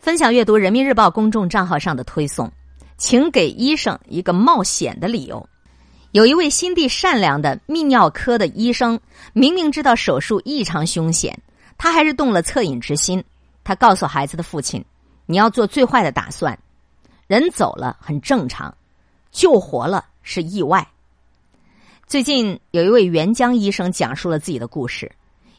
分享阅读人民日报公众账号上的推送，请给医生一个冒险的理由。有一位心地善良的泌尿科的医生，明明知道手术异常凶险，他还是动了恻隐之心。他告诉孩子的父亲：“你要做最坏的打算，人走了很正常，救活了是意外。”最近有一位援疆医生讲述了自己的故事。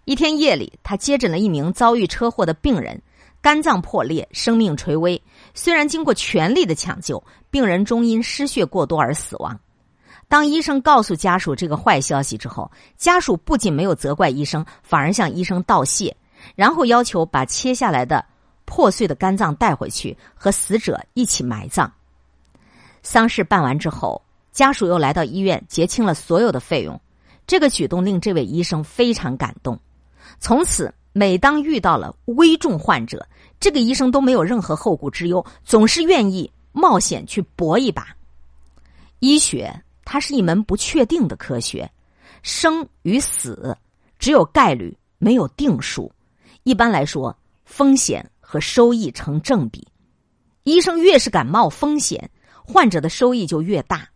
一天夜里，他接诊了一名遭遇车祸的病人。肝脏破裂，生命垂危。虽然经过全力的抢救，病人终因失血过多而死亡。当医生告诉家属这个坏消息之后，家属不仅没有责怪医生，反而向医生道谢，然后要求把切下来的破碎的肝脏带回去和死者一起埋葬。丧事办完之后，家属又来到医院结清了所有的费用。这个举动令这位医生非常感动，从此。每当遇到了危重患者，这个医生都没有任何后顾之忧，总是愿意冒险去搏一把。医学它是一门不确定的科学，生与死只有概率，没有定数。一般来说，风险和收益成正比。医生越是敢冒风险，患者的收益就越大。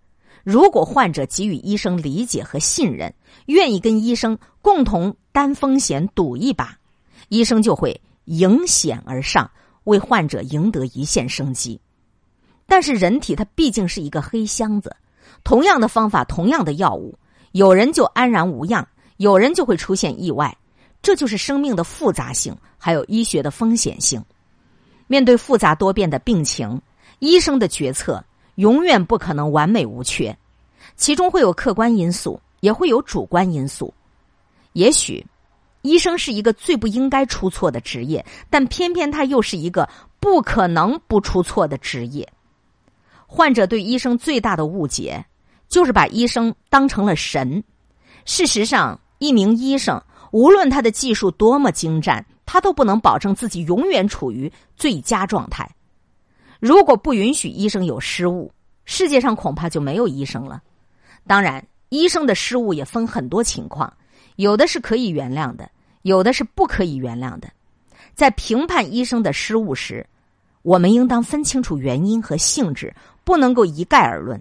如果患者给予医生理解和信任，愿意跟医生共同担风险赌一把。医生就会迎险而上，为患者赢得一线生机。但是人体它毕竟是一个黑箱子，同样的方法，同样的药物，有人就安然无恙，有人就会出现意外。这就是生命的复杂性，还有医学的风险性。面对复杂多变的病情，医生的决策永远不可能完美无缺，其中会有客观因素，也会有主观因素。也许。医生是一个最不应该出错的职业，但偏偏他又是一个不可能不出错的职业。患者对医生最大的误解，就是把医生当成了神。事实上，一名医生无论他的技术多么精湛，他都不能保证自己永远处于最佳状态。如果不允许医生有失误，世界上恐怕就没有医生了。当然，医生的失误也分很多情况，有的是可以原谅的。有的是不可以原谅的，在评判医生的失误时，我们应当分清楚原因和性质，不能够一概而论。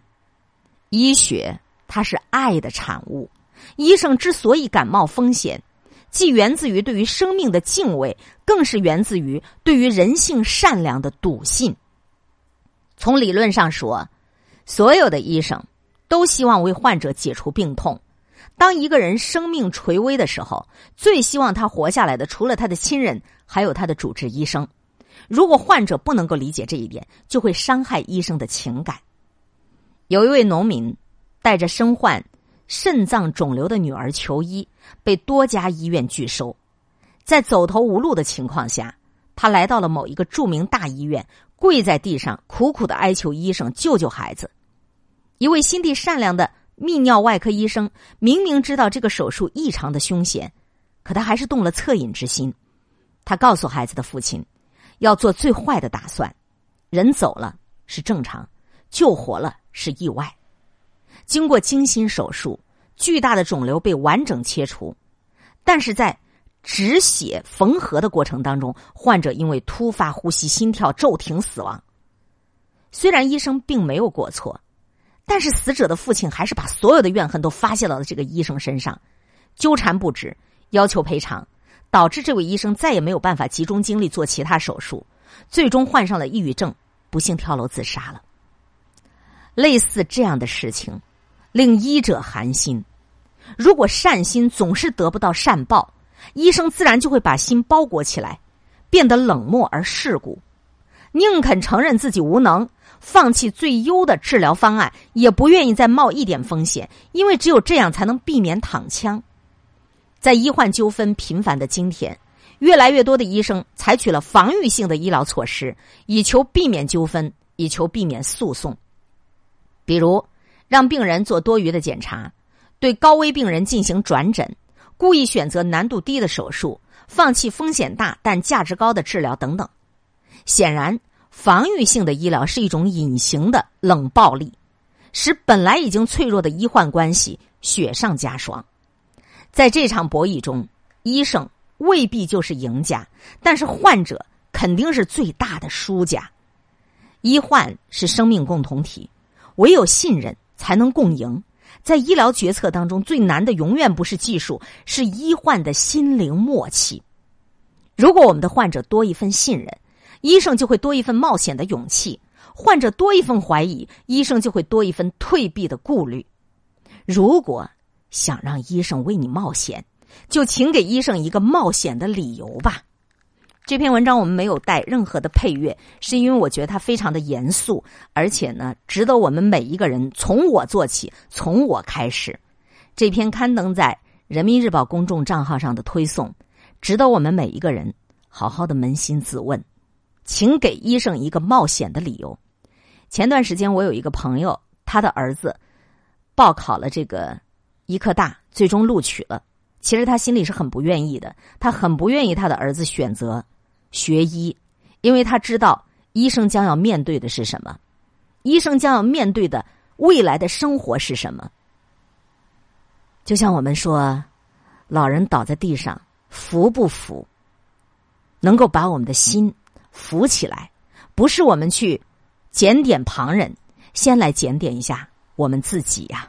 医学它是爱的产物，医生之所以敢冒风险，既源自于对于生命的敬畏，更是源自于对于人性善良的笃信。从理论上说，所有的医生都希望为患者解除病痛。当一个人生命垂危的时候，最希望他活下来的，除了他的亲人，还有他的主治医生。如果患者不能够理解这一点，就会伤害医生的情感。有一位农民带着身患肾脏肿瘤的女儿求医，被多家医院拒收。在走投无路的情况下，他来到了某一个著名大医院，跪在地上苦苦的哀求医生救救孩子。一位心地善良的。泌尿外科医生明明知道这个手术异常的凶险，可他还是动了恻隐之心。他告诉孩子的父亲，要做最坏的打算。人走了是正常，救活了是意外。经过精心手术，巨大的肿瘤被完整切除，但是在止血缝合的过程当中，患者因为突发呼吸、心跳骤停死亡。虽然医生并没有过错。但是死者的父亲还是把所有的怨恨都发泄到了这个医生身上，纠缠不止，要求赔偿，导致这位医生再也没有办法集中精力做其他手术，最终患上了抑郁症，不幸跳楼自杀了。类似这样的事情，令医者寒心。如果善心总是得不到善报，医生自然就会把心包裹起来，变得冷漠而世故，宁肯承认自己无能。放弃最优的治疗方案，也不愿意再冒一点风险，因为只有这样才能避免躺枪。在医患纠纷频繁的今天，越来越多的医生采取了防御性的医疗措施，以求避免纠纷，以求避免诉讼。比如，让病人做多余的检查，对高危病人进行转诊，故意选择难度低的手术，放弃风险大但价值高的治疗等等。显然。防御性的医疗是一种隐形的冷暴力，使本来已经脆弱的医患关系雪上加霜。在这场博弈中，医生未必就是赢家，但是患者肯定是最大的输家。医患是生命共同体，唯有信任才能共赢。在医疗决策当中，最难的永远不是技术，是医患的心灵默契。如果我们的患者多一份信任，医生就会多一份冒险的勇气；患者多一份怀疑，医生就会多一份退避的顾虑。如果想让医生为你冒险，就请给医生一个冒险的理由吧。这篇文章我们没有带任何的配乐，是因为我觉得它非常的严肃，而且呢，值得我们每一个人从我做起，从我开始。这篇刊登在人民日报公众账号上的推送，值得我们每一个人好好的扪心自问，请给医生一个冒险的理由。前段时间我有一个朋友，他的儿子报考了这个医科大，最终录取了。其实他心里是很不愿意的，他很不愿意他的儿子选择。学医，因为他知道医生将要面对的是什么，医生将要面对的未来的生活是什么。就像我们说，老人倒在地上扶不扶，能够把我们的心扶起来，不是我们去检点旁人，先来检点一下我们自己呀。